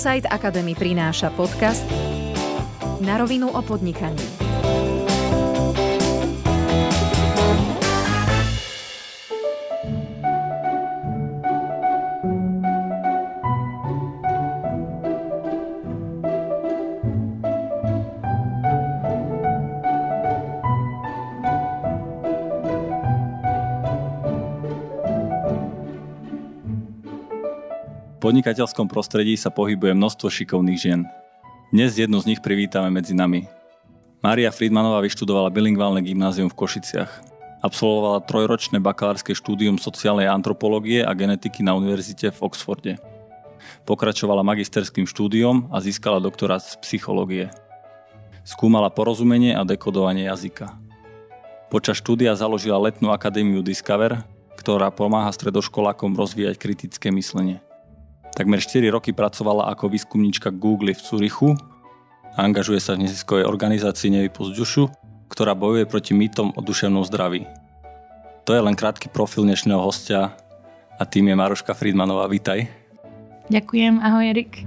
ProSite Academy prináša podcast Na rovinu o podnikaní. Podnikateľskom prostredí sa pohybuje množstvo šikovných žien. Dnes jednu z nich privítame medzi nami. Mária Friedmanová vyštudovala bilingválne gymnázium v Košiciach. Absolvovala trojročné bakalárske štúdium sociálnej antropológie a genetiky na univerzite v Oxforde. Pokračovala magisterským štúdiom a získala doktorát z psychológie. Skúmala porozumenie a dekodovanie jazyka. Počas štúdia založila letnú akadémiu Discover, ktorá pomáha stredoškolákom rozvíjať kritické myslenie. Takmer 4 roky pracovala ako výskumníčka Google v Curychu a angažuje sa v neziskovej organizácii Nevypust dušu, ktorá bojuje proti mýtom o duševnom zdraví. To je len krátky profil dnešného hostia a tým je Maroška Friedmanová. Vítaj. Ďakujem, ahoj Erik.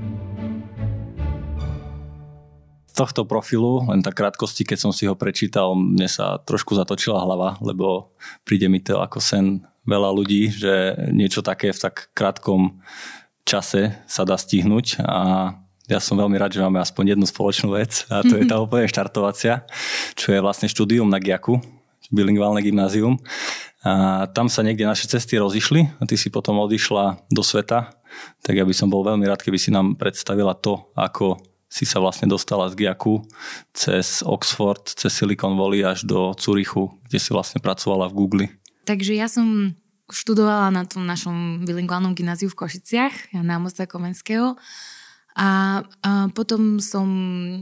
Z tohto profilu, len tak krátkosti, keď som si ho prečítal, mne sa trošku zatočila hlava, lebo príde mi to ako sen veľa ľudí, že niečo také v tak krátkom čase sa dá stihnúť a ja som veľmi rád, že máme aspoň jednu spoločnú vec a to je tá úplne štartovacia, čo je vlastne štúdium na GIAKu, bilingválne gymnázium. A tam sa niekde naše cesty rozišli a ty si potom odišla do sveta, tak ja by som bol veľmi rád, keby si nám predstavila to, ako si sa vlastne dostala z GIAKu cez Oxford, cez Silicon Valley až do Curychu, kde si vlastne pracovala v Google. Takže ja som študovala na tom našom bilingválnom gymnáziu v Košiciach, na Mosta Komenského. A, a potom som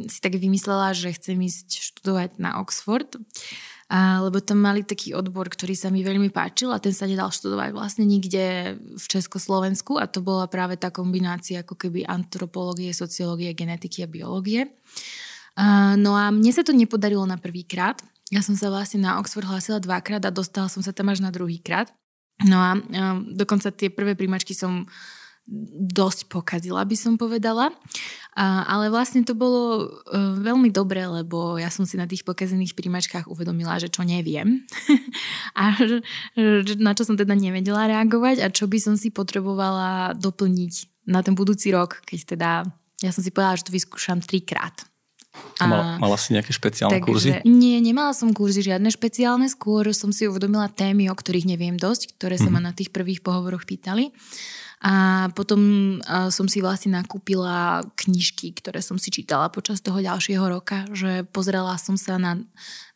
si tak vymyslela, že chcem ísť študovať na Oxford, a, lebo tam mali taký odbor, ktorý sa mi veľmi páčil a ten sa nedal študovať vlastne nikde v Československu a to bola práve tá kombinácia ako keby antropológie, sociológie, genetiky a biológie. A, no a mne sa to nepodarilo na prvý krát. Ja som sa vlastne na Oxford hlásila dvakrát a dostala som sa tam až na druhý krát. No a dokonca tie prvé príjmačky som dosť pokazila, by som povedala. A, ale vlastne to bolo uh, veľmi dobré, lebo ja som si na tých pokazených príjmačkách uvedomila, že čo neviem a na čo som teda nevedela reagovať a čo by som si potrebovala doplniť na ten budúci rok, keď teda ja som si povedala, že to vyskúšam trikrát. A mala, mala si nejaké špeciálne takže, kurzy? Nie, nemala som kurzy žiadne špeciálne, skôr som si uvedomila témy, o ktorých neviem dosť, ktoré sa mm. ma mhm. na tých prvých pohovoroch pýtali. A potom som si vlastne nakúpila knižky, ktoré som si čítala počas toho ďalšieho roka, že pozrela som sa na,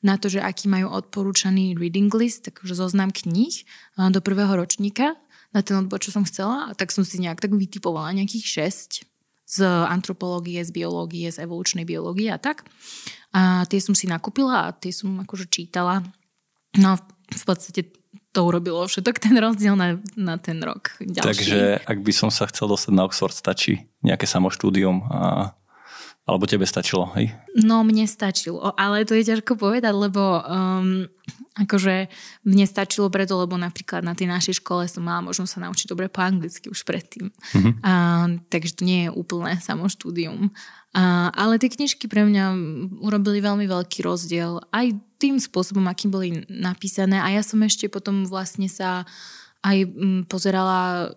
na to, že aký majú odporúčaný reading list, takže zoznam kníh do prvého ročníka na ten odbor, čo som chcela, a tak som si nejak tak vytipovala nejakých 6 z antropológie, z biológie, z evolučnej biológie a tak. A tie som si nakúpila a tie som akože čítala. No v podstate to urobilo všetok ten rozdiel na, na ten rok ďalší. Takže ak by som sa chcel dostať na Oxford, stačí nejaké samoštúdium a alebo tebe stačilo, hej? No, mne stačilo, ale to je ťažko povedať, lebo um, akože mne stačilo preto, lebo napríklad na tej našej škole som mala možnosť sa naučiť dobre po anglicky už predtým. Mm-hmm. A, takže to nie je úplné samoštúdium. A, ale tie knižky pre mňa urobili veľmi veľký rozdiel aj tým spôsobom, akým boli napísané. A ja som ešte potom vlastne sa aj mm, pozerala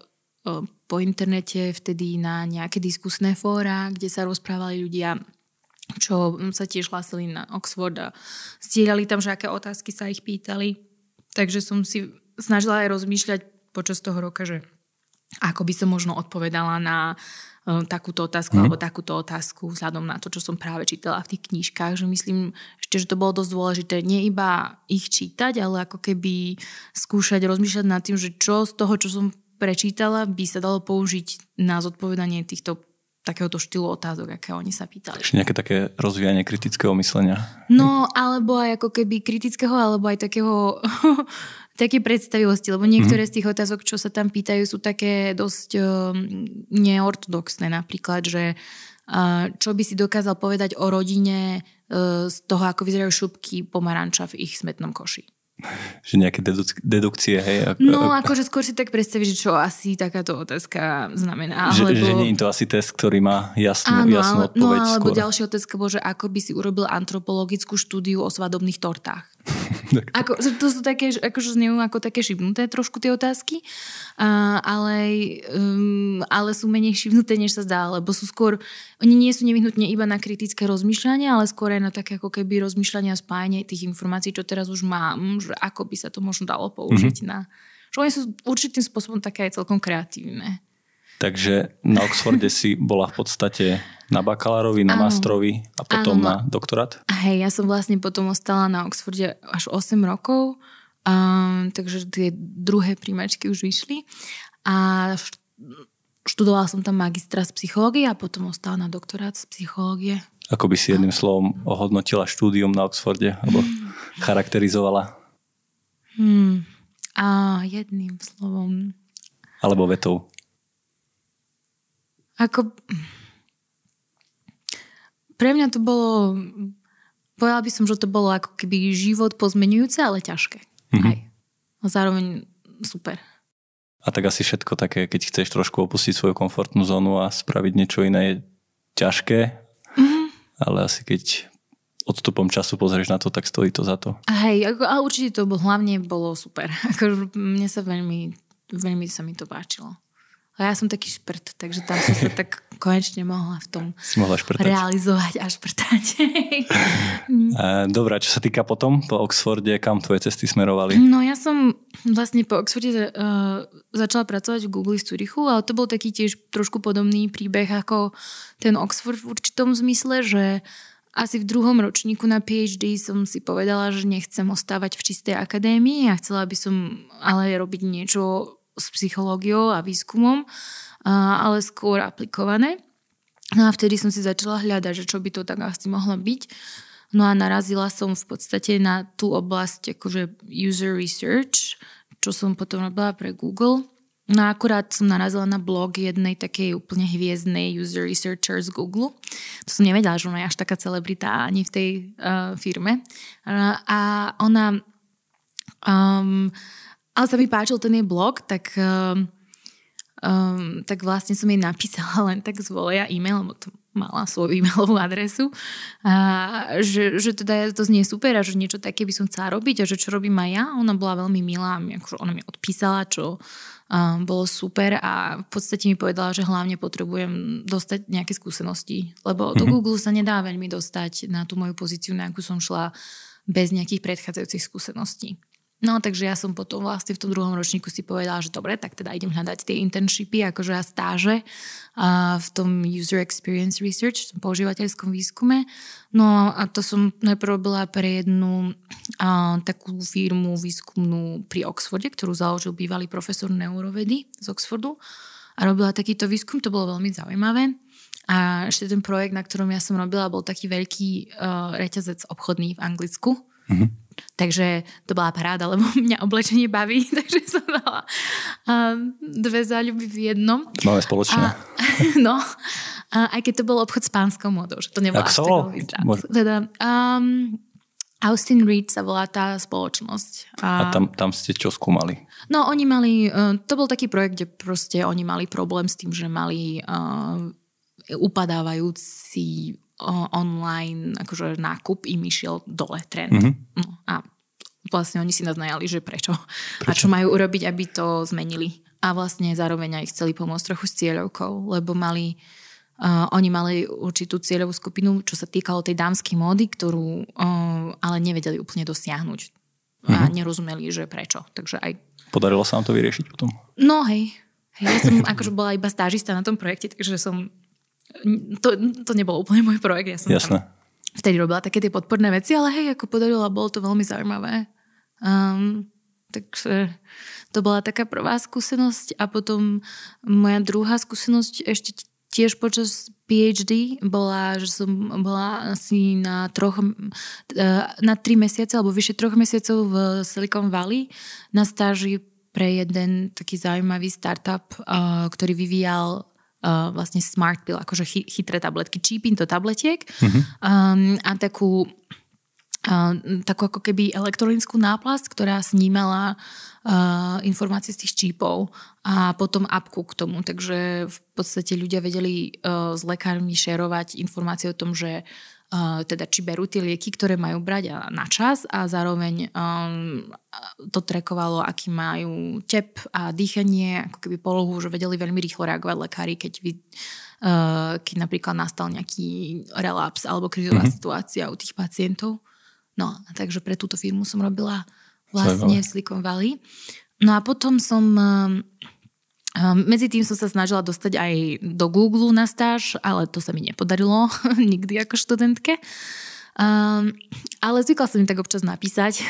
po internete vtedy na nejaké diskusné fóra, kde sa rozprávali ľudia čo sa tiež hlásili na Oxford a stierali tam, že aké otázky sa ich pýtali. Takže som si snažila aj rozmýšľať počas toho roka, že ako by som možno odpovedala na uh, takúto otázku mm. alebo takúto otázku vzhľadom na to, čo som práve čítala v tých knížkach. Že myslím ešte, že to bolo dosť dôležité nie iba ich čítať, ale ako keby skúšať rozmýšľať nad tým, že čo z toho, čo som prečítala, by sa dalo použiť na zodpovedanie týchto takéhoto štýlu otázok, aké oni sa pýtali. Ešte nejaké také rozvíjanie kritického myslenia. No, alebo aj ako keby kritického, alebo aj takého také predstavivosti, lebo niektoré mm. z tých otázok, čo sa tam pýtajú, sú také dosť uh, neortodoxné. Napríklad, že uh, čo by si dokázal povedať o rodine uh, z toho, ako vyzerajú šupky pomaranča v ich smetnom koši. Že nejaké deduk- dedukcie, hej? Ako, no, akože skôr si tak predstavíš, čo asi takáto otázka znamená. Že, že nie je to asi test, ktorý má jasnú, Áno, jasnú ale, odpoveď No alebo skôr. ďalšia otázka bolo, že ako by si urobil antropologickú štúdiu o svadobných tortách. ako, to sú také, akože znejú ako také šibnuté trošku tie otázky, uh, ale, um, ale sú menej šibnuté, než sa zdá, lebo sú skôr, oni nie sú nevyhnutne iba na kritické rozmýšľanie, ale skôr aj na také ako keby rozmýšľanie a spájanie tých informácií, čo teraz už mám, že ako by sa to možno dalo použiť mm-hmm. na... Že oni sú určitým spôsobom také aj celkom kreatívne. Takže na Oxforde si bola v podstate na bakalárovi, na mastrovi a potom Áno, no. na doktorát? Hej, ja som vlastne potom ostala na Oxforde až 8 rokov, um, takže tie druhé príjmačky už vyšli a št- študovala som tam magistra z psychológie a potom ostala na doktorát z psychológie. Ako by si jedným slovom ohodnotila štúdium na Oxforde alebo charakterizovala? Hmm. A jedným slovom. Alebo vetou? Ako... Pre mňa to bolo... Povedala by som, že to bolo ako keby život pozmenujúce, ale ťažké. Mhm. Aj. A zároveň super. A tak asi všetko také, keď chceš trošku opustiť svoju komfortnú zónu a spraviť niečo iné je ťažké, Mhm. ale asi keď odstupom času pozrieš na to, tak stojí to za to. A hej, ako, ale určite to bol, hlavne bolo super. Ako, mne sa veľmi, veľmi sa mi to páčilo. A ja som taký šprt, takže tam som sa tak konečne mohla v tom Si mohla šprtať. realizovať a šprtať. Dobre, čo sa týka potom po Oxforde, kam tvoje cesty smerovali? No ja som vlastne po Oxforde uh, začala pracovať v Google v Zürichu, ale to bol taký tiež trošku podobný príbeh ako ten Oxford v určitom zmysle, že asi v druhom ročníku na PhD som si povedala, že nechcem ostávať v čistej akadémii a chcela by som ale robiť niečo s psychológiou a výskumom, ale skôr aplikované. No a vtedy som si začala hľadať, že čo by to tak asi mohlo byť. No a narazila som v podstate na tú oblasť akože user research, čo som potom robila pre Google. No a akurát som narazila na blog jednej takej úplne hviezdnej user researcher z Google. To som nevedela, že ona je až taká celebrita ani v tej uh, firme. Uh, a ona... Um, ale sa mi páčil ten jej blog, tak... Um, um, tak vlastne som jej napísala len tak z voleja e-mail, lebo to mala svoju e-mailovú adresu, a že, že teda to znie super a že niečo také by som chcela robiť a že čo robím aj ja. Ona bola veľmi milá, akože ona mi odpísala, čo um, bolo super a v podstate mi povedala, že hlavne potrebujem dostať nejaké skúsenosti, lebo do Mhm. Google sa nedá veľmi dostať na tú moju pozíciu, na akú som šla bez nejakých predchádzajúcich skúseností. No, takže ja som potom vlastne v tom druhom ročníku si povedala, že dobre, tak teda idem hľadať tie internshipy, akože a stáže a v tom user experience research, v tom používateľskom výskume. No a to som najprv robila pre jednu a, takú firmu výskumnú pri Oxforde, ktorú založil bývalý profesor neurovedy z Oxfordu. A robila takýto výskum, to bolo veľmi zaujímavé. A ešte ten projekt, na ktorom ja som robila, bol taký veľký uh, reťazec obchodný v Anglicku. Mhm. Takže to bola paráda, lebo mňa oblečenie baví, takže som dala dve záľuby v jednom. Máme spoločné. A, no, a aj keď to bol obchod s pánskou modou, že to nebolo až tak Teda, um, Austin Reed sa volá tá spoločnosť. A tam, tam ste čo skúmali? No oni mali, uh, to bol taký projekt, kde proste oni mali problém s tým, že mali uh, upadávajúci online akože nákup im išiel dole trend. Mhm. No, a vlastne oni si nás najali, že prečo? prečo. A čo majú urobiť, aby to zmenili. A vlastne zároveň aj chceli pomôcť trochu s cieľovkou, lebo mali Uh, oni mali určitú cieľovú skupinu, čo sa týkalo tej dámskej módy, ktorú uh, ale nevedeli úplne dosiahnuť. A Mhm. nerozumeli, že prečo. Takže aj Podarilo sa vám to vyriešiť potom? No hej. hej ja som akože bola iba stážista na tom projekte, takže som... To, to nebol úplne môj projekt. Ja som Jasné. tam vtedy robila také tie podporné veci, ale hej, ako podarilo, bolo to veľmi zaujímavé. Um, takže to bola taká prvá skúsenosť a potom moja druhá skúsenosť ešte tiež počas PhD bola, že som bola asi na troch, eh, na tri mesiace alebo vyše troch mesiacov v Silicon Valley na stáži pre jeden taký zaujímavý startup, eh, ktorý vyvíjal uh, vlastne smart pill, akože chy, chytré tabletky, čípin do tabletiek Mhm. um, a takú takú ako keby elektronickú náplast, ktorá snímala uh, informácie z tých čípov a potom apku k tomu. Takže v podstate ľudia vedeli uh, s lekármi šerovať informácie o tom, že uh, teda či berú tie lieky, ktoré majú brať na čas a zároveň um, to trekovalo, aký majú tep a dýchanie, ako keby polohu, že vedeli veľmi rýchlo reagovať lekári, keď vy Uh, keď napríklad nastal nejaký relaps alebo krizová mm-hmm. situácia u tých pacientov. No, takže pre túto firmu som robila vlastne v Silicon Valley. No a potom som... Um, medzi tým som sa snažila dostať aj do Google na stáž, ale to sa mi nepodarilo nikdy ako študentke. Um, ale zvykla som im tak občas napísať.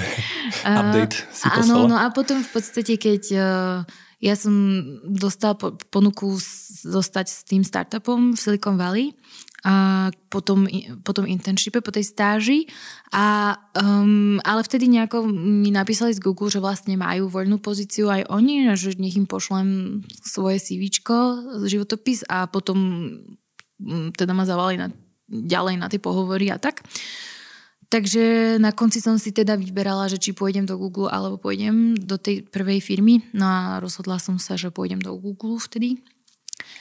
Update si Áno, no a potom v podstate, keď uh, ja som dostala ponuku zostať s tým startupom v Silicon Valley, a potom, potom internshipe, po tej stáži. A, um, ale vtedy nejako mi napísali z Google, že vlastne majú voľnú pozíciu aj oni, že nech im pošlem svoje CVčko, životopis a potom um, teda ma zavolali na, ďalej na tie pohovory a tak. Takže na konci som si teda vyberala, že či pôjdem do Google alebo pôjdem do tej prvej firmy. No a rozhodla som sa, že pôjdem do Google vtedy.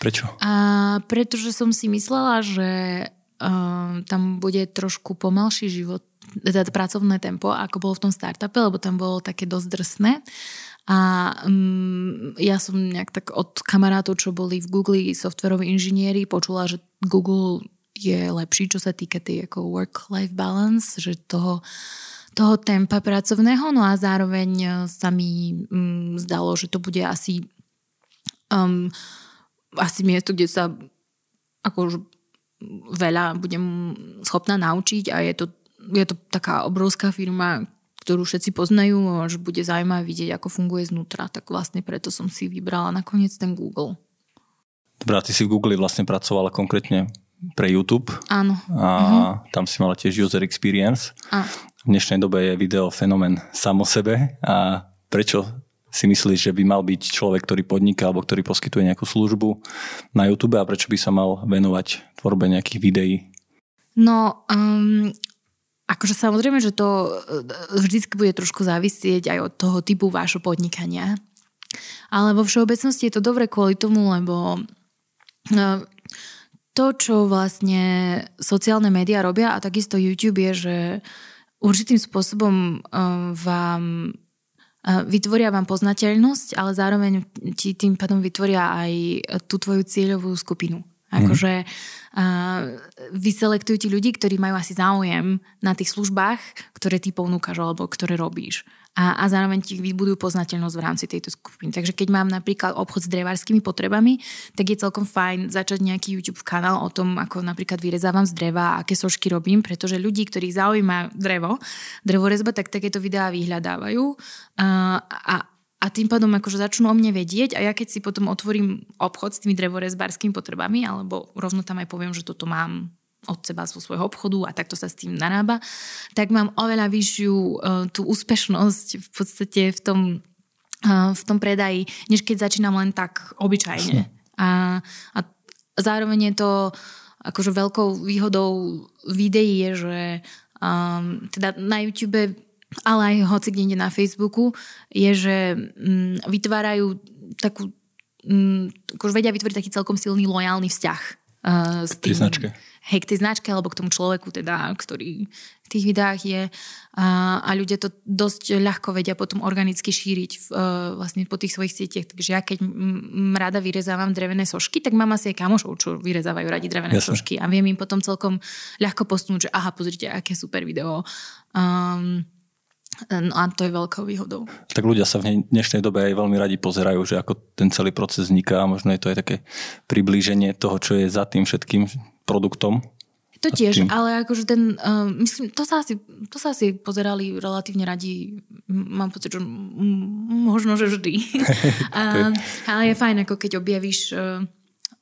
Prečo? A pretože som si myslela, že uh, tam bude trošku pomalší život, teda pracovné tempo, ako bolo v tom startupe, lebo tam bolo také dosť drsné. A um, ja som nejak tak od kamarátov, čo boli v Google softveroví inžinieri, počula, že Google je lepší, čo sa týka tej ako work-life balance, že toho, toho tempa pracovného, no a zároveň sa mi um, zdalo, že to bude asi um, asi miesto, kde sa ako veľa budem schopná naučiť a je to, je to taká obrovská firma, ktorú všetci poznajú a že bude zaujímavé vidieť, ako funguje znútra. Tak vlastne preto som si vybrala nakoniec ten Google. Dobre, ty si v Google vlastne pracovala konkrétne pre YouTube. Áno. A uh-huh. tam si mala tiež user experience. A. V dnešnej dobe je video fenomén samo sebe. A prečo si myslíš, že by mal byť človek, ktorý podniká alebo ktorý poskytuje nejakú službu na YouTube a prečo by sa mal venovať tvorbe nejakých videí? No, um, akože samozrejme, že to e, vždycky bude trošku závisieť aj od toho typu vášho podnikania. Ale vo všeobecnosti je to dobre kvôli tomu, lebo uh, to, čo vlastne sociálne médiá robia a takisto YouTube je, že určitým spôsobom uh, vám vytvoria vám poznateľnosť, ale zároveň ti tým pádom vytvoria aj tú tvoju cieľovú skupinu. Akože uh, vyselektujú ti ľudí, ktorí majú asi záujem na tých službách, ktoré ty ponúkaš alebo ktoré robíš a, a zároveň ti vybudujú poznateľnosť v rámci tejto skupiny. Takže keď mám napríklad obchod s drevárskymi potrebami, tak je celkom fajn začať nejaký YouTube kanál o tom, ako napríklad vyrezávam z dreva, aké sošky robím, pretože ľudí, ktorých zaujíma drevo, drevorezba, tak takéto videá vyhľadávajú a, a a tým pádom akože začnú o mne vedieť a ja keď si potom otvorím obchod s tými drevorezbárskymi potrebami alebo rovno tam aj poviem, že toto mám od seba zo svojho obchodu a takto sa s tým narába, tak mám oveľa vyššiu uh, tú úspešnosť v podstate v tom, uh, v tom predaji, než keď začínam len tak obyčajne. A, a zároveň je to akože veľkou výhodou videí je, že um, teda na YouTube ale aj hoci kde na Facebooku, je, že um, vytvárajú takú, um, akože vedia vytvoriť taký celkom silný lojálny vzťah uh, s tým, značke hej, k tej značke alebo k tomu človeku, teda, ktorý v tých videách je a, a ľudia to dosť ľahko vedia potom organicky šíriť v, uh, vlastne po tých svojich sieťach. Takže ja keď m, rada vyrezávam drevené sošky, tak mám asi aj kamošov, čo vyrezávajú radi drevené Jasne. sošky a viem im potom celkom ľahko postnúť, že aha, pozrite, aké super video. Um, No a to je veľkou výhodou. Tak ľudia sa v dnešnej dobe aj veľmi radi pozerajú, že ako ten celý proces vzniká a možno je to aj také priblíženie toho, čo je za tým všetkým, produktom. To tiež, ale akože ten, uh, myslím, to sa, asi, to sa asi pozerali relatívne radi, mám pocit, že možno, že vždy. uh, ale je fajn, ako keď objavíš uh,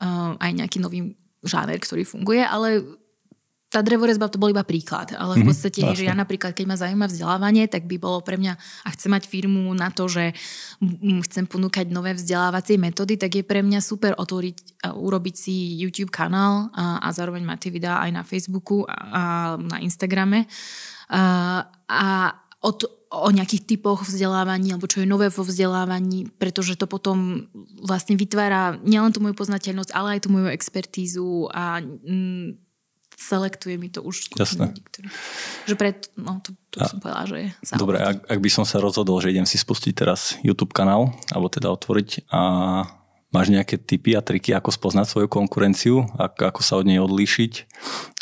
uh, aj nejaký nový žáner, ktorý funguje, ale tá drevorezba to bol iba príklad, ale v mhm, podstate, mm-hmm, že ja napríklad, keď ma zaujíma vzdelávanie, tak by bolo pre mňa, a chcem mať firmu na to, že chcem ponúkať nové vzdelávacie metódy, tak je pre mňa super otvoriť, a urobiť si YouTube kanál a, a zároveň mať tie videá aj na Facebooku a, a na Instagrame. A, a o, o nejakých typoch vzdelávaní alebo čo je nové vo vzdelávaní, pretože to potom vlastne vytvára nielen tú moju poznateľnosť, ale aj tú moju expertízu a mm, selektuje mi to už Jasné. ľudí, ktorí, že pred, no to, to a, som povedala, že je Dobre, ak, ak by som sa rozhodol, že idem si spustiť teraz YouTube kanál, alebo teda otvoriť a máš nejaké tipy a triky, ako spoznať svoju konkurenciu, ako, ako sa od nej odlíšiť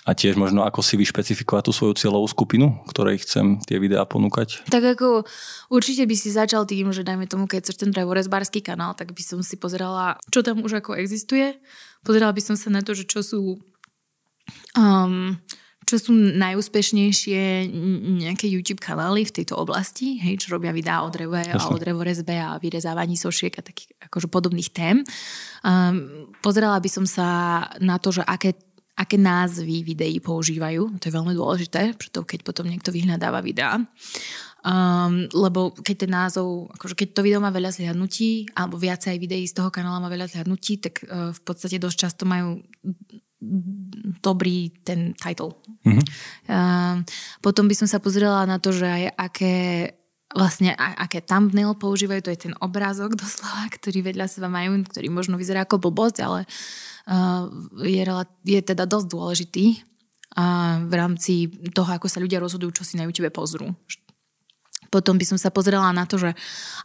a tiež možno ako si vyšpecifikovať tú svoju cieľovú skupinu, ktorej chcem tie videá ponúkať? Tak ako určite by si začal tým, že dajme tomu, keď chceš ten drevorezbársky kanál, tak by som si pozerala, čo tam už ako existuje. Pozerala by som sa na to, že čo sú um, čo sú najúspešnejšie nejaké YouTube kanály v tejto oblasti, hej, čo robia videá o dreve a o drevorezbe a vyrezávaní sošiek a takých akože podobných tém. Um, pozerala by som sa na to, že aké aké názvy videí používajú. To je veľmi dôležité, preto keď potom niekto vyhľadáva videá. Um, lebo keď ten názov, akože keď to video má veľa zhľadnutí, alebo viacej videí z toho kanála má veľa zhľadnutí, tak uh, v podstate dosť často majú dobrý ten title. Mm-hmm. Uh, potom by som sa pozrela na to, že aj aké vlastne aké thumbnail používajú, to je ten obrázok doslova, ktorý vedľa seba majú, ktorý možno vyzerá ako blbosť, ale uh, je, je teda dosť dôležitý uh, v rámci toho, ako sa ľudia rozhodujú, čo si na YouTube pozrú. Potom by som sa pozrela na to, že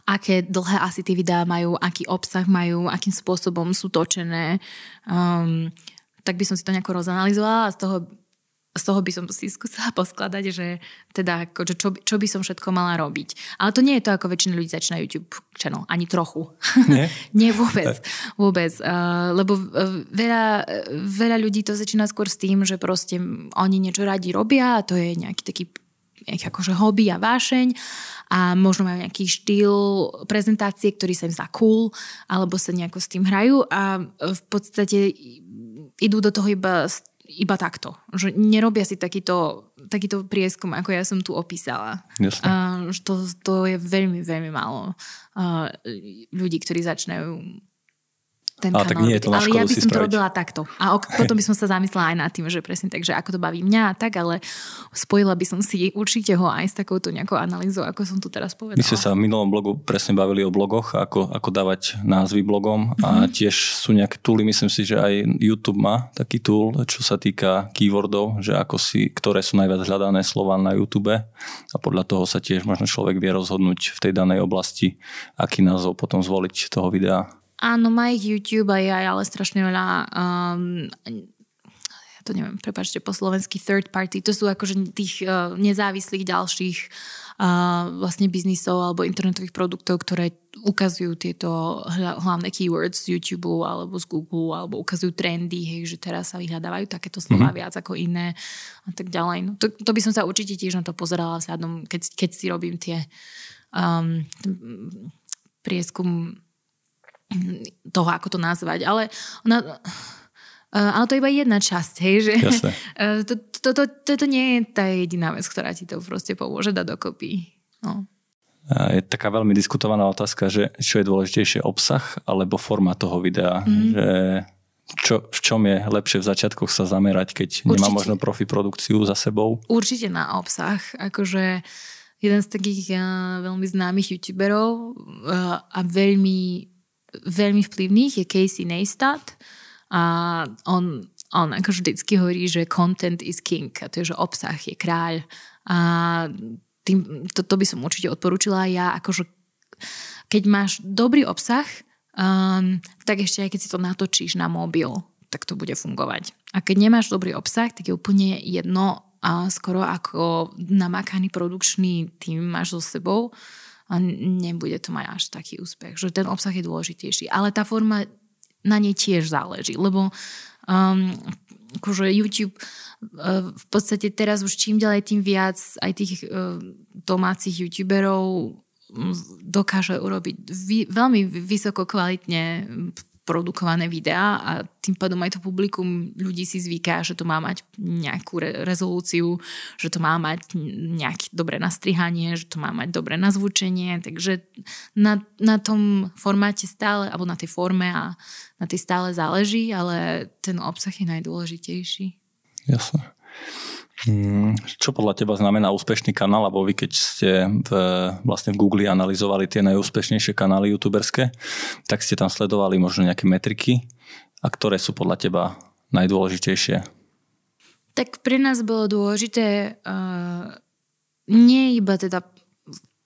aké dlhé asi tie videá majú, aký obsah majú, akým spôsobom sú točené. Um, tak by som si to nejako rozanalizovala a z toho, z toho by som si skúsala poskladať, že teda ako, že čo, čo by som všetko mala robiť. Ale to nie je to, ako väčšina ľudí začína YouTube channel, ani trochu. Nie? nie vôbec. Vôbec. Uh, lebo veľa, veľa ľudí to začína skôr s tým, že proste oni niečo radi robia a to je nejaký taký nejaký akože hobby a vášeň a možno majú nejaký štýl prezentácie, ktorý sa im zdá cool, alebo sa nejako s tým hrajú a v podstate idú do toho iba, iba takto. Že nerobia si takýto, takýto prieskum, ako ja som tu opísala. Uh, to, to je veľmi, veľmi málo uh, ľudí, ktorí začínajú ten ale kanál. Tak nie je to ale ja by som spraviť. to robila takto. A ok, potom by som sa zamyslela aj nad tým, že presne tak, že ako to baví mňa a tak, ale spojila by som si určite ho aj s takouto nejakou analýzou, ako som tu teraz povedala. My sme sa v minulom blogu presne bavili o blogoch, ako, ako dávať názvy blogom a mm-hmm. tiež sú nejaké tooly, myslím si, že aj YouTube má taký tool, čo sa týka keywordov, že ako si, ktoré sú najviac hľadané slova na YouTube a podľa toho sa tiež možno človek vie rozhodnúť v tej danej oblasti, aký názov potom zvoliť toho videa. Áno, má ich YouTube aj aj, ale strašne veľa um, ja to neviem, prepáčte po slovensky third party, to sú akože tých uh, nezávislých ďalších uh, vlastne biznisov alebo internetových produktov, ktoré ukazujú tieto hlavné keywords z YouTube alebo z Google alebo ukazujú trendy, hej, že teraz sa vyhľadávajú takéto slova mm-hmm. viac ako iné a tak ďalej. No, to, to by som sa určite tiež na to pozerala vzhľadom, keď, keď si robím tie um, prieskum toho, ako to nazvať. Ale ona, uh, ale to je iba jedna časť, hej, že uh, to, to, to, to, to nie je tá jediná vec, ktorá ti to proste pomôže dať dokopy. No. Je taká veľmi diskutovaná otázka, že čo je dôležitejšie obsah alebo forma toho videa. Mm. Že čo, v čom je lepšie v začiatkoch sa zamerať, keď Určite. nemá možno profi produkciu za sebou? Určite na obsah. Akože jeden z takých uh, veľmi známych youtuberov uh, a veľmi veľmi vplyvných je Casey Neistat a on, on ako vždycky hovorí, že content is king a to je, že obsah je kráľ a tým, to, to by som určite odporúčila ja, akože keď máš dobrý obsah, um, tak ešte aj keď si to natočíš na mobil, tak to bude fungovať. A keď nemáš dobrý obsah, tak je úplne jedno a skoro ako namakaný produkčný tým máš so sebou, a nebude to mať až taký úspech. Že ten obsah je dôležitejší. Ale tá forma na nej tiež záleží, lebo um, akože YouTube uh, v podstate teraz už čím ďalej tým viac aj tých uh, domácich YouTuberov dokáže urobiť vy, veľmi vysoko kvalitne produkované videá a tým pádom aj to publikum ľudí si zvyká, že to má mať nejakú re- rezolúciu, že to má mať nejaké dobré nastrihanie, že to má mať dobré nazvučenie, takže na, na tom formáte stále, alebo na tej forme a na tej stále záleží, ale ten obsah je najdôležitejší. Jasne. Hmm, čo podľa teba znamená úspešný kanál, alebo vy keď ste v, vlastne v Google analyzovali tie najúspešnejšie kanály youtuberské, tak ste tam sledovali možno nejaké metriky. A ktoré sú podľa teba najdôležitejšie? Tak pre nás bolo dôležité uh, nie iba teda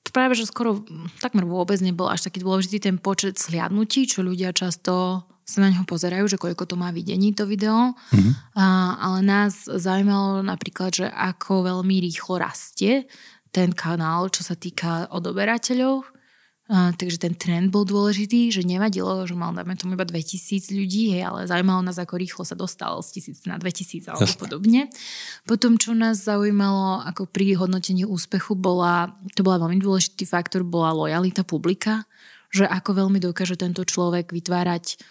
práve, že skoro takmer vôbec nebol až taký dôležitý ten počet sliadnutí, čo ľudia často sa na ňo pozerajú, že koľko to má videní to video. Mm-hmm. A, ale nás zaujímalo napríklad, že ako veľmi rýchlo rastie ten kanál, čo sa týka odoberateľov. A, takže ten trend bol dôležitý, že nevadilo, že mal dáme tomu iba 2000 ľudí, hej, ale zaujímalo nás, ako rýchlo sa dostal z 1000 na 2000 alebo Jasne. podobne. Potom, čo nás zaujímalo ako pri hodnotení úspechu, bola, to bola veľmi dôležitý faktor, bola lojalita publika, že ako veľmi dokáže tento človek vytvárať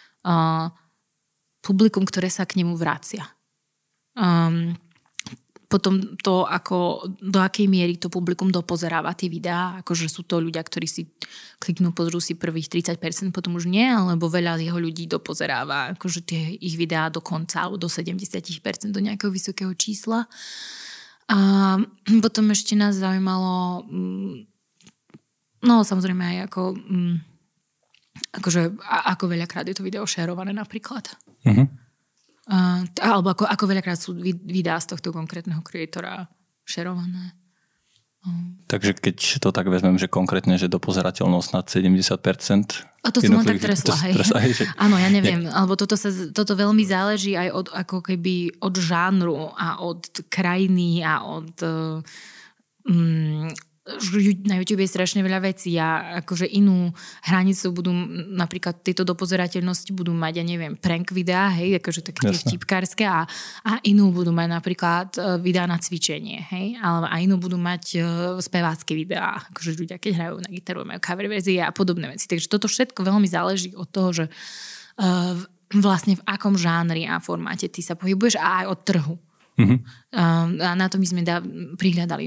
publikum, ktoré sa k nemu vracia. Um, potom to, ako, do akej miery to publikum dopozeráva tie videá, akože sú to ľudia, ktorí si kliknú, pozrú si prvých 30%, potom už nie, alebo veľa jeho ľudí dopozeráva akože tie ich videá do konca, alebo do 70% do nejakého vysokého čísla. A potom ešte nás zaujímalo, mm, no samozrejme aj ako mm, akože ako veľakrát je to video šerované napríklad. Uh-huh. Uh, alebo ako, ako veľakrát sú videá z tohto konkrétneho kreatora šerované. Uh. Takže keď to tak vezmem, že konkrétne, že do pozerateľnosť nad 70%. A to som len tak tresla, hej. Tresla, hej že... Áno, ja neviem, ne... alebo toto, sa, toto veľmi záleží aj od, ako keby od žánru a od krajiny a od um, na YouTube je strašne veľa vecí a akože inú hranicu budú, napríklad tieto dopozerateľnosti budú mať, ja neviem, prank videá, hej, akože také tie vtipkárske a, a inú budú mať napríklad e, videá na cvičenie, hej, ale a inú budú mať uh, spevácké videá, akože ľudia, keď hrajú na gitaru, majú cover verzie a podobné veci. Takže toto všetko veľmi záleží od toho, že uh, vlastne v akom žánri a formáte ty sa pohybuješ a aj od trhu. Mm-hmm. A na to my sme da, prihľadali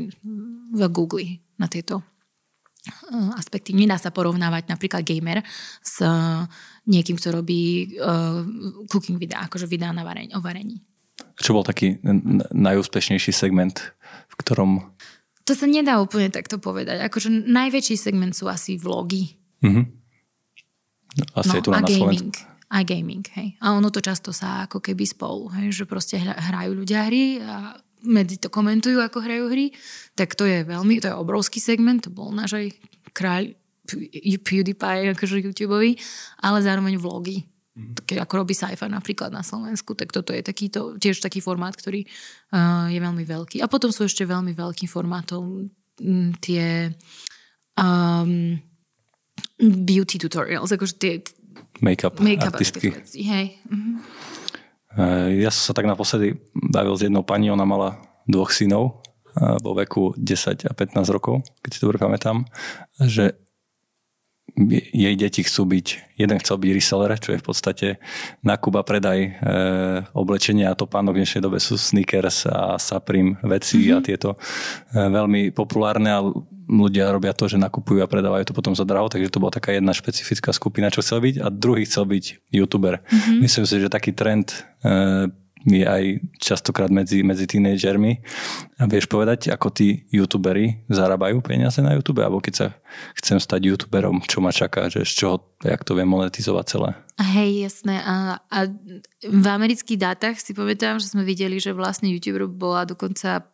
v Google na tieto eh, aspekty. Nedá sa porovnávať napríklad gamer s eh, niekým, kto robí uh, cooking videá, akože videá na varení, o varení. Čo bol taký najúspešnejší segment, v ktorom... To sa nedá úplne takto povedať. Akože najväčší segment sú asi vlogy. Mm-hmm. Asi no, je tu na, a na gaming. Aj gaming, hej. A ono to často sa ako keby spolu, hej, že proste hrajú ľudia hry a medzi to komentujú, ako hrajú hry, tak to je veľmi, to je obrovský segment, to bol náš aj kráľ PewDiePie, akože YouTubeový, ale zároveň vlogy. Mm-hmm. Také, ako robí sci napríklad na Slovensku, tak toto je takýto, tiež taký formát, ktorý uh, je veľmi veľký. A potom sú ešte veľmi veľkým formátom m, tie um, beauty tutorials, akože tie make-up, make-up artistky. Hej. Mm-hmm. Eh, ja som sa tak naposledy bavil s jednou pani, ona mala dvoch synov eh, vo veku 10 a 15 rokov, keď si dobre pamätám, že jej deti chcú byť, jeden chcel byť reseller, čo je v podstate nákup a predaj e, oblečenia a topánok v dnešnej dobe sú sneakers a Supreme veci mm-hmm. a mhm. tieto e, veľmi populárne a ľudia robia to, že nakupujú a predávajú to potom za draho, takže to bola taká jedna špecifická skupina, čo chcel byť a druhý chcel byť youtuber. Mm-hmm. Myslím si, že taký trend e, je aj častokrát medzi, medzi tínejdžermi. A vieš povedať, ako tí youtuberi zarábajú peniaze na YouTube? Alebo keď sa chcem stať youtuberom, čo ma čaká? Že z čoho, jak to viem monetizovať celé? Hej, jasné. A, a v amerických dátach si pamätám, že sme videli, že vlastne youtuber bola dokonca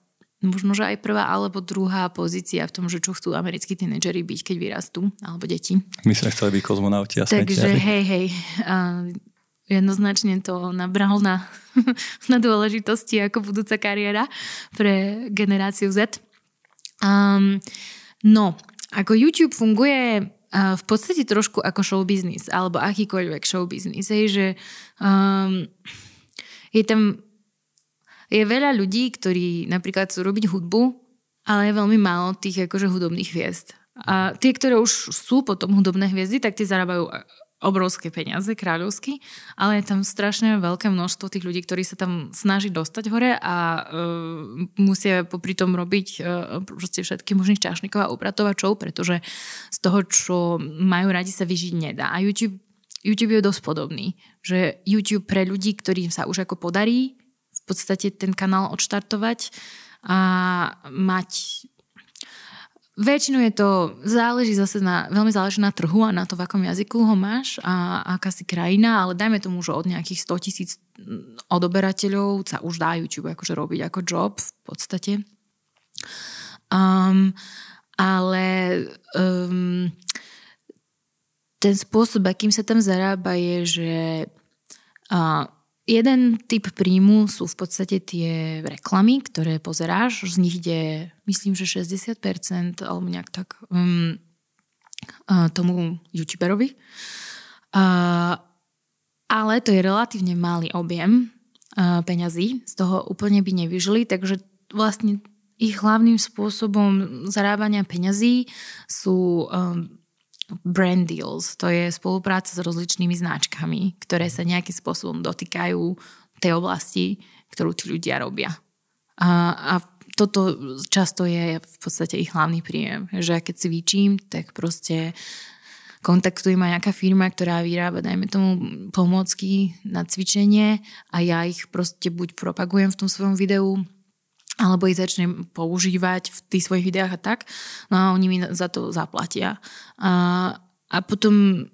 možno, že aj prvá alebo druhá pozícia v tom, že čo chcú americkí tínedžeri byť, keď vyrastú, alebo deti. My sme chceli byť kozmonauti a Takže hej, hej. A jednoznačne to nabralo na, na dôležitosti ako budúca kariéra pre generáciu Z. Um, no, ako YouTube funguje uh, v podstate trošku ako show business, alebo akýkoľvek show business. Hej, že um, je tam je veľa ľudí, ktorí napríklad chcú robiť hudbu, ale je veľmi málo tých akože hudobných hviezd. A tie, ktoré už sú potom hudobné hviezdy, tak tie zarábajú obrovské peniaze, kráľovsky, ale je tam strašne veľké množstvo tých ľudí, ktorí sa tam snaží dostať hore a uh, musia popri tom robiť uh, proste všetky možných čašníkov a upratovačov, pretože z toho, čo majú radi, sa vyžiť nedá. A YouTube, YouTube je dosť podobný, že YouTube pre ľudí, ktorým sa už ako podarí podstate ten kanál odštartovať a mať Väčšinou je to, záleží zase na, veľmi záleží na trhu a na to, v akom jazyku ho máš a aká si krajina, ale dajme tomu, že od nejakých 100 tisíc odoberateľov sa už dá YouTube akože robiť ako job v podstate. Um, ale um, ten spôsob, akým sa tam zarába je, že uh, Jeden typ príjmu sú v podstate tie reklamy, ktoré pozeráš. Z nich ide, myslím, že 60% alebo nejak tak um, uh, tomu youtuberovi. Uh, ale to je relatívne malý objem uh, peňazí. Z toho úplne by nevyžili, takže vlastne ich hlavným spôsobom zarábania peňazí sú um, brand deals, to je spolupráca s rozličnými značkami, ktoré sa nejakým spôsobom dotýkajú tej oblasti, ktorú tí ľudia robia. A, a toto často je v podstate ich hlavný príjem. Že keď cvičím, tak proste kontaktuje ma nejaká firma, ktorá vyrába, dajme tomu, pomôcky na cvičenie a ja ich proste buď propagujem v tom svojom videu, alebo ich začnem používať v tých svojich videách a tak. No a oni mi za to zaplatia. A, a potom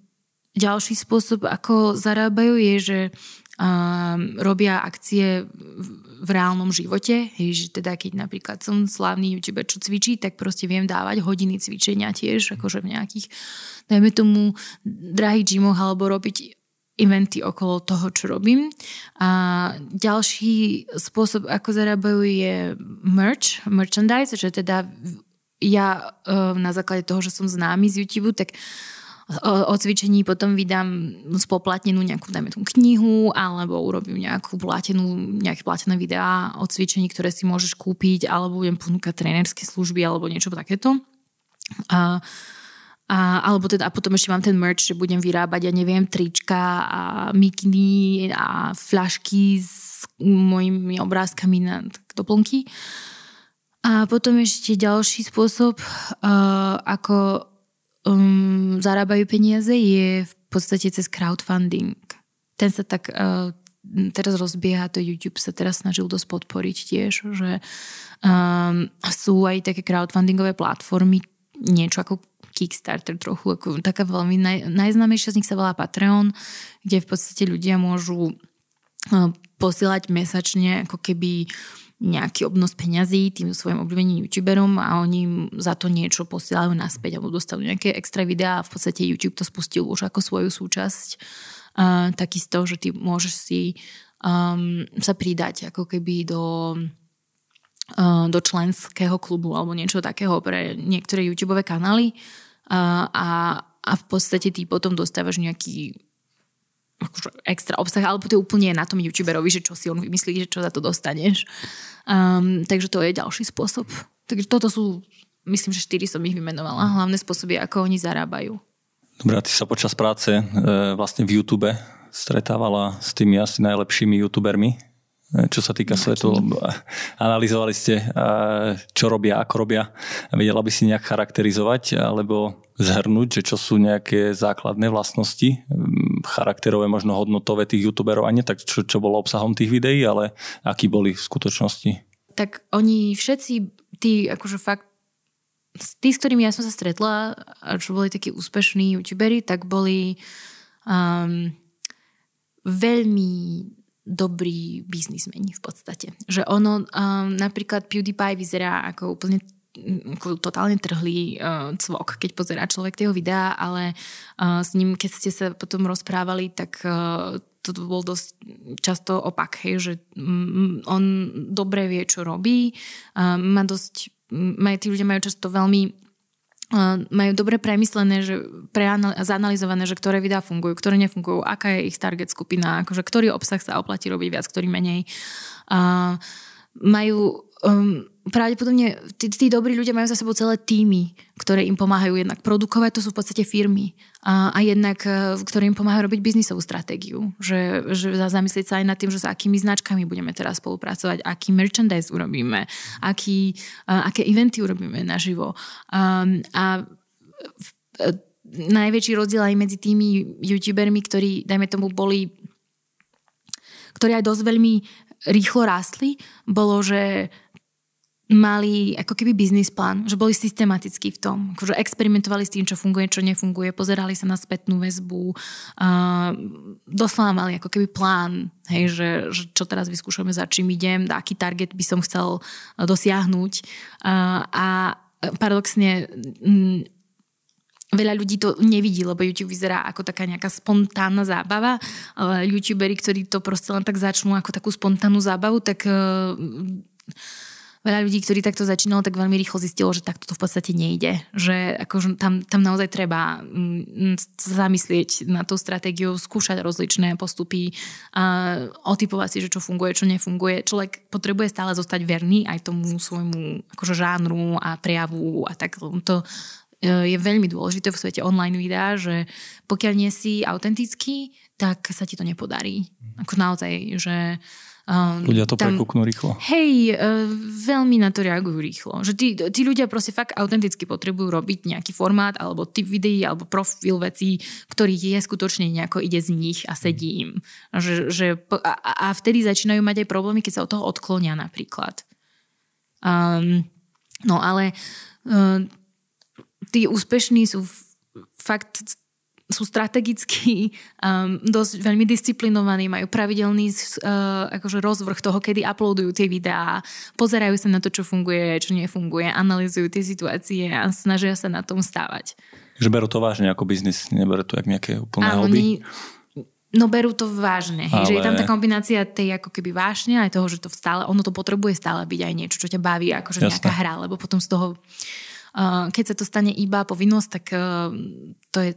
ďalší spôsob, ako zarábajú, je, že um, robia akcie v, v reálnom živote. Hej, že teda keď napríklad som slávny youtuber, čo cvičí, tak proste viem dávať hodiny cvičenia tiež, akože v nejakých, dajme tomu, drahých gymoch alebo robiť eventy okolo toho, čo robím. A ďalší spôsob, ako zarábajú, je merch, merchandise, že teda ja e, na základe toho, že som známy z YouTube, tak o, o cvičení potom vydám spoplatnenú nejakú, dajme tú knihu, alebo urobím nejakú platenú, nejaké platené videá o cvičení, ktoré si môžeš kúpiť, alebo budem ponúkať trénerské služby, alebo niečo takéto. A a, alebo teda, a potom ešte mám ten merch, že budem vyrábať, ja neviem, trička a mikiny a fľašky s mojimi obrázkami na doplnky. A potom ešte ďalší spôsob, uh, ako um, zarábajú peniaze, je v podstate cez crowdfunding. Ten sa tak uh, teraz rozbieha, to YouTube sa teraz snažil dosť podporiť tiež, že um, sú aj také crowdfundingové platformy, niečo ako Kickstarter trochu, ako taká veľmi naj, najznámejšia z nich sa volá Patreon, kde v podstate ľudia môžu uh, posielať mesačne ako keby nejaký obnos peňazí tým svojim obľúbeným youtuberom a oni za to niečo posielajú naspäť alebo dostanú nejaké extra videá a v podstate YouTube to spustil už ako svoju súčasť. Uh, takisto, že ty môžeš si um, sa pridať ako keby do do členského klubu alebo niečo takého pre niektoré YouTube kanály a, a, a v podstate ty potom dostávaš nejaký akože extra obsah, alebo to je úplne na tom youtuberovi, že čo si on vymyslí, že čo za to dostaneš. Um, takže to je ďalší spôsob. Takže toto sú, myslím, že štyri som ich vymenovala. Hlavné spôsoby, ako oni zarábajú. Dobre, ty sa počas práce e, vlastne v YouTube stretávala s tými asi najlepšími youtubermi čo sa týka svetu. Analyzovali ste, čo robia, ako robia. Vedela by si nejak charakterizovať alebo zhrnúť, že čo sú nejaké základné vlastnosti charakterové, možno hodnotové tých youtuberov a nie tak, čo, čo bolo obsahom tých videí, ale akí boli v skutočnosti. Tak oni všetci, tí akože fakt tí, s ktorými ja som sa stretla a čo boli takí úspešní youtuberi, tak boli um, veľmi dobrí biznismeni v podstate. Že ono, um, napríklad PewDiePie vyzerá ako úplne mm, totálne trhlý uh, cvok, keď pozerá človek tie videá, ale uh, s ním, keď ste sa potom rozprávali, tak uh, to bol dosť často opak, hej, že um, on dobre vie, čo robí, uh, má dosť, tí ľudia majú často veľmi majú dobre premyslené, že preanal- zanalizované, že ktoré videá fungujú, ktoré nefungujú, aká je ich target skupina, akože ktorý obsah sa oplatí robiť viac, ktorý menej. Uh, majú um, pravdepodobne tí, tí dobrí ľudia majú za sebou celé týmy, ktoré im pomáhajú jednak produkovať, to sú v podstate firmy a, a jednak, e, ktoré im pomáhajú robiť biznisovú stratégiu. Že, že zamyslieť sa aj nad tým, že s akými značkami budeme teraz spolupracovať, aký merchandise urobíme, aký, a, aké eventy urobíme naživo. Um, a v, e, najväčší rozdiel aj medzi tými youtubermi, ktorí, dajme tomu, boli ktorí aj dosť veľmi rýchlo rástli, bolo, že mali ako keby biznis plán, že boli systematickí v tom, že experimentovali s tým, čo funguje, čo nefunguje, pozerali sa na spätnú väzbu, uh, doslova mali ako keby plán, hej, že, že čo teraz vyskúšame, za čím idem, aký target by som chcel dosiahnuť. Uh, a paradoxne um, Veľa ľudí to nevidí, lebo YouTube vyzerá ako taká nejaká spontánna zábava. Ale youtuberi, ktorí to proste len tak začnú ako takú spontánnu zábavu, tak uh, veľa ľudí, ktorí takto začínalo, tak veľmi rýchlo zistilo, že takto to v podstate nejde. Že akože tam, tam naozaj treba mm, zamyslieť na tú stratégiu, skúšať rozličné postupy, a otypovať si, že čo funguje, čo nefunguje. Človek potrebuje stále zostať verný aj tomu svojmu akože žánru a prejavu a tak to e, je veľmi dôležité v svete online videa, že pokiaľ nie si autentický, tak sa ti to nepodarí. Ako naozaj, že Um, ľudia to tam, prekúknú rýchlo. Hej, uh, veľmi na to reagujú rýchlo. Že tí, tí ľudia proste fakt autenticky potrebujú robiť nejaký formát alebo typ videí alebo profil vecí, ktorý je skutočne nejako ide z nich a sedí im. Že, že, a, a vtedy začínajú mať aj problémy, keď sa od toho odklonia napríklad. Um, no ale uh, tí úspešní sú fakt sú strategicky um, dosť veľmi disciplinovaní, majú pravidelný uh, akože rozvrh toho, kedy uploadujú tie videá, pozerajú sa na to, čo funguje, čo nefunguje, analizujú tie situácie a snažia sa na tom stávať. Že berú to vážne ako biznis, neberú to ako nejaké úplné Áno, hobby? No berú to vážne, Ale... že je tam tá kombinácia tej ako keby vášne aj toho, že to stále, ono to potrebuje stále byť aj niečo, čo ťa baví, akože Jasne. nejaká hra, lebo potom z toho keď sa to stane iba povinnosť, tak to je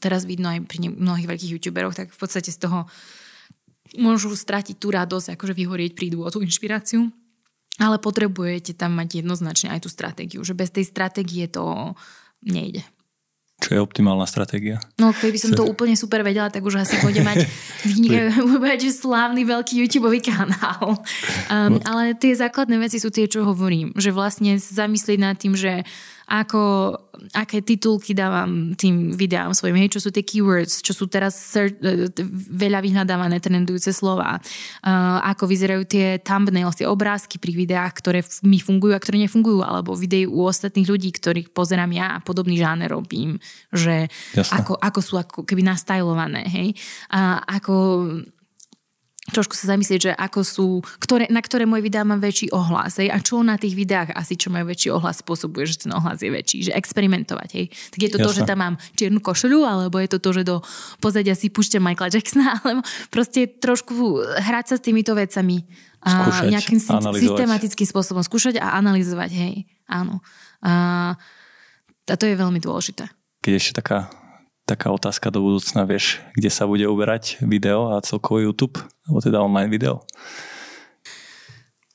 teraz vidno aj pri mnohých veľkých youtuberoch, tak v podstate z toho môžu stratiť tú radosť, akože vyhorieť, prídu o tú inšpiráciu. Ale potrebujete tam mať jednoznačne aj tú stratégiu, že bez tej stratégie to nejde. Čo je optimálna stratégia? No, keby som to úplne super vedela, tak už asi pôjde mať mať slávny veľký YouTube kanál. Um, ale tie základné veci sú tie, čo hovorím. Že vlastne zamyslieť nad tým, že ako, aké titulky dávam tým videám svojim, hej, čo sú tie keywords, čo sú teraz search, e, veľa vyhľadávané trendujúce slova, uh, ako vyzerajú tie thumbnails, tie obrázky pri videách, ktoré mi fungujú a ktoré nefungujú, alebo videí u ostatných ľudí, ktorých pozerám ja a podobný žáner robím, že ako, ako sú ako keby nastajlované, hej. A ako trošku sa zamyslieť, že ako sú, ktoré, na ktoré moje videá mám väčší ohlas hej, a čo na tých videách asi, čo majú väčší ohlas, spôsobuje, že ten ohlas je väčší, že experimentovať. Hej. Tak je to Jasne. to, že tam mám čiernu košelu, alebo je to to, že do pozadia si púšťam Michaela Jacksona, alebo proste trošku hrať sa s týmito vecami. A skúšať, nejakým systematickým spôsobom skúšať a analyzovať. Hej, áno. A, a to je veľmi dôležité. Keď ešte taká taká otázka do budúcna, vieš, kde sa bude uberať video a celkovo YouTube, alebo teda online video?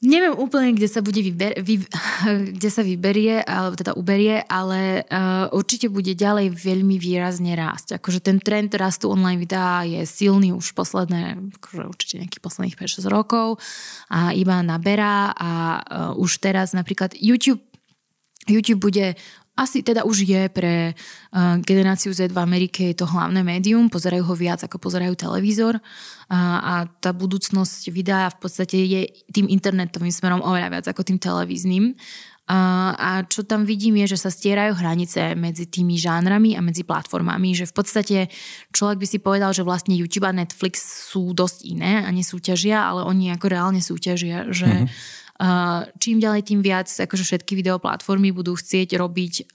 Neviem úplne, kde sa bude vyber, vy, kde sa vyberie, alebo teda uberie, ale uh, určite bude ďalej veľmi výrazne rásť. Akože ten trend rastu online videa je silný už posledné, akože určite nejakých posledných 5-6 rokov a iba naberá a uh, už teraz napríklad YouTube YouTube bude asi teda už je pre uh, generáciu Z v Amerike to hlavné médium, pozerajú ho viac ako pozerajú televízor. Uh, a tá budúcnosť videa v podstate je tým internetovým smerom oveľa viac ako tým televíznym. Uh, a čo tam vidím je, že sa stierajú hranice medzi tými žánrami a medzi platformami, že v podstate človek by si povedal, že vlastne YouTube a Netflix sú dosť iné a nesúťažia, ale oni ako reálne súťažia, že mm-hmm čím ďalej, tým viac akože všetky videoplatformy budú chcieť robiť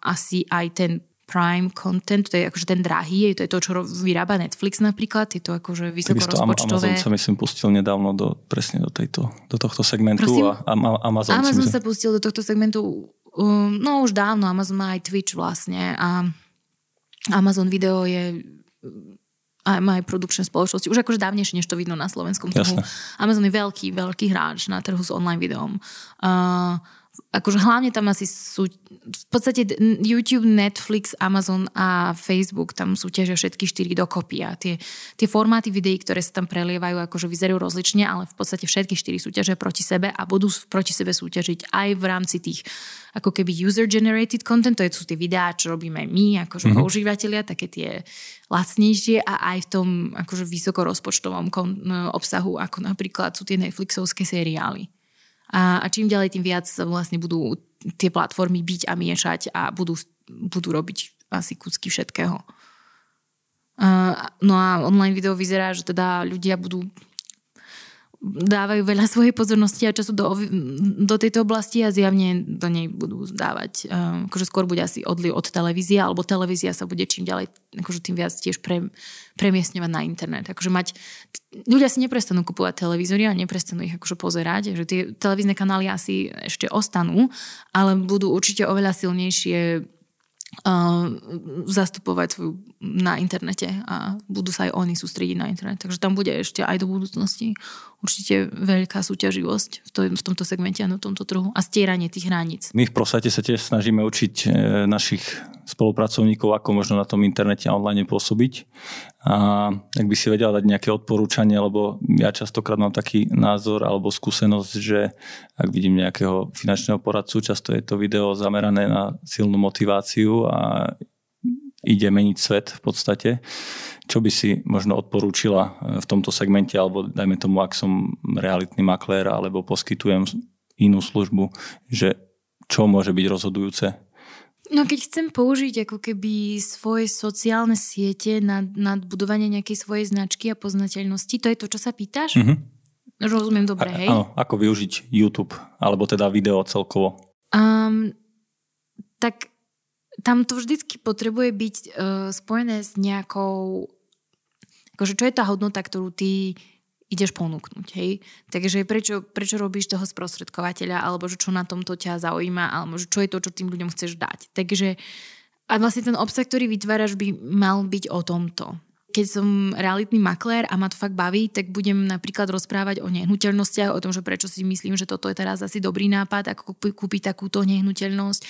asi aj ten prime content, to je akože ten drahý, to je to, čo vyrába Netflix napríklad, je to akože vysokorozpočtové. Amazon sa myslím pustil nedávno do, presne do, tejto, do tohto segmentu. Prosím? A, a Amazon, Amazon sa pustil do tohto segmentu um, no už dávno, Amazon má aj Twitch vlastne a Amazon video je aj produkčné spoločnosti, už akože dávnejšie, než to vidno na slovenskom trhu. Amazon je veľký, veľký hráč na trhu s online videom. Uh, akože hlavne tam asi sú, v podstate YouTube, Netflix, Amazon a Facebook tam súťažia všetky štyri dokopy a tie, tie formáty videí, ktoré sa tam prelievajú, akože vyzerajú rozlične, ale v podstate všetky štyri súťažia proti sebe a budú proti sebe súťažiť aj v rámci tých ako keby user-generated content, to sú tie videá, čo robíme my, akože mm-hmm. používateľia, také tie lacnejšie a aj v tom akože vysokorozpočtovom kon- obsahu, ako napríklad sú tie Netflixovské seriály. A, a čím ďalej, tým viac vlastne budú tie platformy byť a miešať a budú, budú robiť asi kúsky všetkého. Uh, no a online video vyzerá, že teda ľudia budú dávajú veľa svojej pozornosti a času do, do tejto oblasti a zjavne do nej budú dávať. Um, akože skôr bude asi odliv od televízie, alebo televízia sa bude čím ďalej, akože tým viac tiež pre, premiestňovať na internet. Akože mať, ľudia si neprestanú kupovať televízory a neprestanú ich akože pozerať, že tie televízne kanály asi ešte ostanú, ale budú určite oveľa silnejšie zastupovať svoju na internete a budú sa aj oni sústrediť na internet. Takže tam bude ešte aj do budúcnosti určite veľká súťaživosť v, to, v tomto segmente a na tomto trhu a stieranie tých hraníc. My v Prosate sa tiež snažíme učiť e, našich spolupracovníkov, ako možno na tom internete a online pôsobiť. A ak by si vedela dať nejaké odporúčanie, lebo ja častokrát mám taký názor alebo skúsenosť, že ak vidím nejakého finančného poradcu, často je to video zamerané na silnú motiváciu a ide meniť svet v podstate. Čo by si možno odporúčila e, v tomto segmente, alebo dajme tomu, ak som realitný maklér, alebo poskytujem inú službu, že čo môže byť rozhodujúce No keď chcem použiť ako keby svoje sociálne siete na, na budovanie nejakej svojej značky a poznateľnosti, to je to, čo sa pýtaš? Mm-hmm. Rozumiem dobre, a, hej? Áno, ako využiť YouTube, alebo teda video celkovo? Um, tak tam to vždycky potrebuje byť uh, spojené s nejakou akože čo je tá hodnota, ktorú ty ideš ponúknuť. Hej? Takže prečo, prečo robíš toho sprostredkovateľa, alebo že čo na tomto ťa zaujíma, alebo že čo je to, čo tým ľuďom chceš dať. Takže a vlastne ten obsah, ktorý vytváraš, by mal byť o tomto keď som realitný maklér a ma to fakt baví, tak budem napríklad rozprávať o nehnuteľnostiach, o tom, že prečo si myslím, že toto je teraz asi dobrý nápad, ako kúpiť takúto nehnuteľnosť,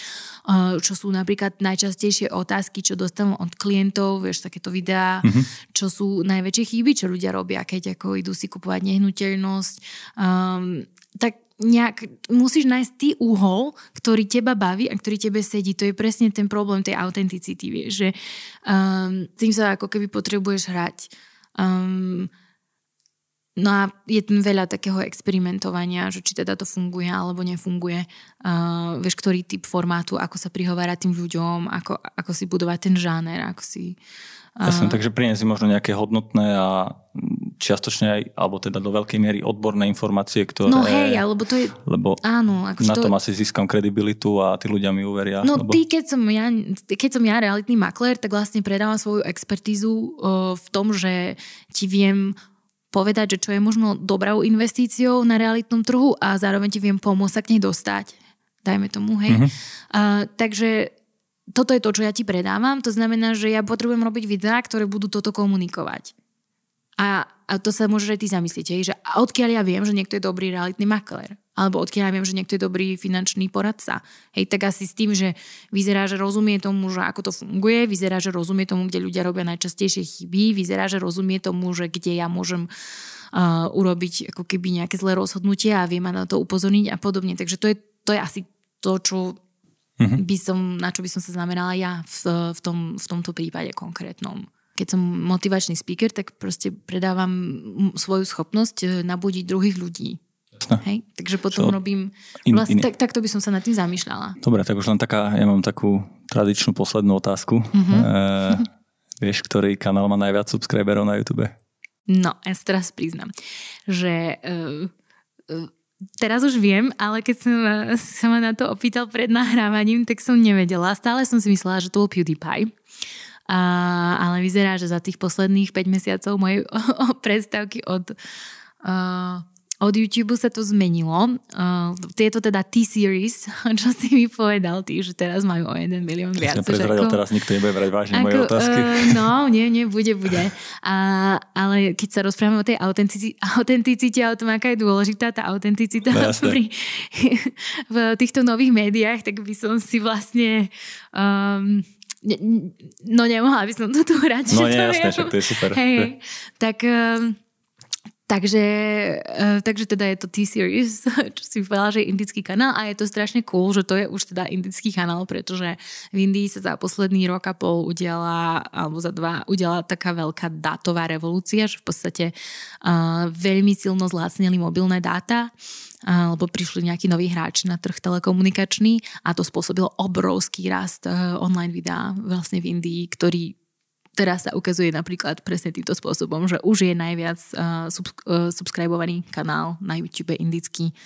čo sú napríklad najčastejšie otázky, čo dostávam od klientov, vieš, takéto videá, mm-hmm. čo sú najväčšie chyby, čo ľudia robia, keď ako idú si kupovať nehnuteľnosť. Um, tak nejak, musíš nájsť ty úhol, ktorý teba baví a ktorý tebe sedí. To je presne ten problém tej autenticity, vieš, že um, tým sa ako keby potrebuješ hrať. Um, no a je tam veľa takého experimentovania, že či teda to funguje alebo nefunguje. Uh, vieš, ktorý typ formátu, ako sa prihovára tým ľuďom, ako, ako si budovať ten žáner, ako si... Uh... Jasne, takže priniesť možno nejaké hodnotné a čiastočne aj, alebo teda do veľkej miery odborné informácie, ktoré... No hej, alebo to je... Lebo áno, ako na to... tom asi získam kredibilitu a tí ľudia mi uveria. No lebo... ty, keď som, ja, keď som ja realitný makler, tak vlastne predávam svoju expertízu v tom, že ti viem povedať, že čo je možno dobrou investíciou na realitnom trhu a zároveň ti viem pomôcť sa k nej dostať. Dajme tomu, hej. Mm-hmm. Uh, takže toto je to, čo ja ti predávam. To znamená, že ja potrebujem robiť videá, ktoré budú toto komunikovať. A, a to sa môže aj ty zamyslieť, že odkiaľ ja viem, že niekto je dobrý realitný makler, alebo odkiaľ ja viem, že niekto je dobrý finančný poradca. Hej, tak asi s tým, že vyzerá, že rozumie tomu, že ako to funguje, vyzerá, že rozumie tomu, kde ľudia robia najčastejšie chyby, vyzerá, že rozumie tomu, že kde ja môžem uh, urobiť ako keby nejaké zlé rozhodnutie a viem ma na to upozorniť a podobne. Takže to je, to je asi to, čo mm-hmm. by som, na čo by som sa zamerala ja v, v, tom, v tomto prípade konkrétnom keď som motivačný speaker, tak proste predávam svoju schopnosť e, nabudiť druhých ľudí. Hej? Takže potom so, robím... Vlastne, in, in... Tak, takto by som sa nad tým zamýšľala. Dobre, tak už len taká, ja mám takú tradičnú poslednú otázku. Mm-hmm. E, vieš, ktorý kanál má najviac subscriberov na YouTube? No, ja sa teraz priznám, že uh, uh, teraz už viem, ale keď som sa ma na to opýtal pred nahrávaním, tak som nevedela. Stále som si myslela, že to bol PewDiePie. A, ale vyzerá, že za tých posledných 5 mesiacov mojej prestávky od, uh, od YouTube sa to zmenilo. Uh, tieto teda T-Series, čo si mi povedal ty, že teraz majú o 1 milión viac. Som ako, teraz nikto nebude brať vážne ako, moje otázky. Uh, no, nie, nie, bude, bude. A, ale keď sa rozprávame o tej autenticite, autenticite a o tom, aká je dôležitá tá autenticita no, pri, v týchto nových médiách, tak by som si vlastne um, no nemohla by som to tu hrať. No nie, jasné, však to je super. Hej, tak um, Takže, uh, takže teda je to T-Series, čo si povedala, že je indický kanál a je to strašne cool, že to je už teda indický kanál, pretože v Indii sa za posledný rok a pol udiala, alebo za dva, udiala taká veľká dátová revolúcia, že v podstate uh, veľmi silno zlácnili mobilné dáta, uh, lebo prišli nejakí noví hráči na trh telekomunikačný a to spôsobilo obrovský rast uh, online videa vlastne v Indii, ktorý teraz sa ukazuje napríklad presne týmto spôsobom, že už je najviac uh, sub, uh, subscribovaný kanál na YouTube indický.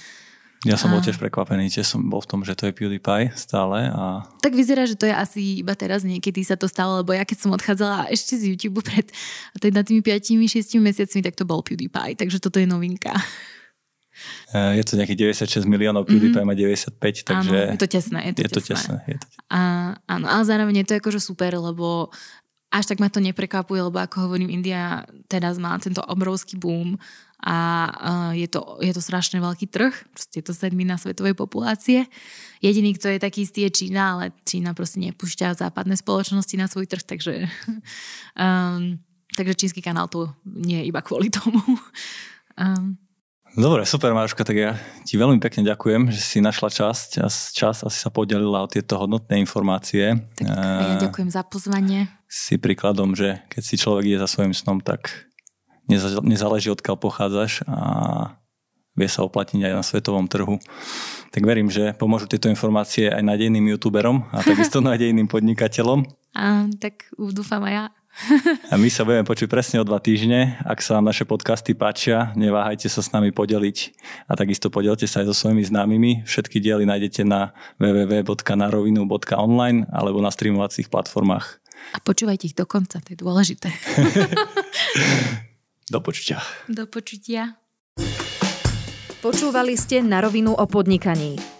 Ja som bol tiež prekvapený, tiež som bol v tom, že to je PewDiePie stále. A... Tak vyzerá, že to je asi iba teraz niekedy sa to stalo, lebo ja keď som odchádzala ešte z YouTube pred teda tými 5-6 mesiacmi, tak to bol PewDiePie, takže toto je novinka. E, je to nejakých 96 miliónov, PewDiePie mm-hmm. má 95, takže... Áno, je to tesné. Je to, je to tesné. tesné. Je to... A, áno, ale zároveň je to akože super, lebo až tak ma to neprekvapuje, lebo ako hovorím, India teraz má tento obrovský boom a uh, je, to, je to strašne veľký trh, proste je to sedmina svetovej populácie. Jediný, kto je taký istý, je Čína, ale Čína proste nepúšťa západné spoločnosti na svoj trh, takže, um, takže čínsky kanál tu nie je iba kvôli tomu. um, Dobre, super Maruška, tak ja ti veľmi pekne ďakujem, že si našla časť a čas asi sa podelila o tieto hodnotné informácie. Tak ja ďakujem za pozvanie. Si príkladom, že keď si človek ide za svojim snom, tak nezáleží odkiaľ pochádzaš a vie sa oplatniť aj na svetovom trhu. Tak verím, že pomôžu tieto informácie aj nádejným youtuberom a takisto nádejným podnikateľom. A, tak dúfam aj ja. A my sa budeme počuť presne o dva týždne. Ak sa vám naše podcasty páčia, neváhajte sa s nami podeliť a takisto podelte sa aj so svojimi známymi. Všetky diely nájdete na www.narovinu.online alebo na streamovacích platformách. A počúvajte ich do konca, to je dôležité. do počutia. Do počutia. Počúvali ste na rovinu o podnikaní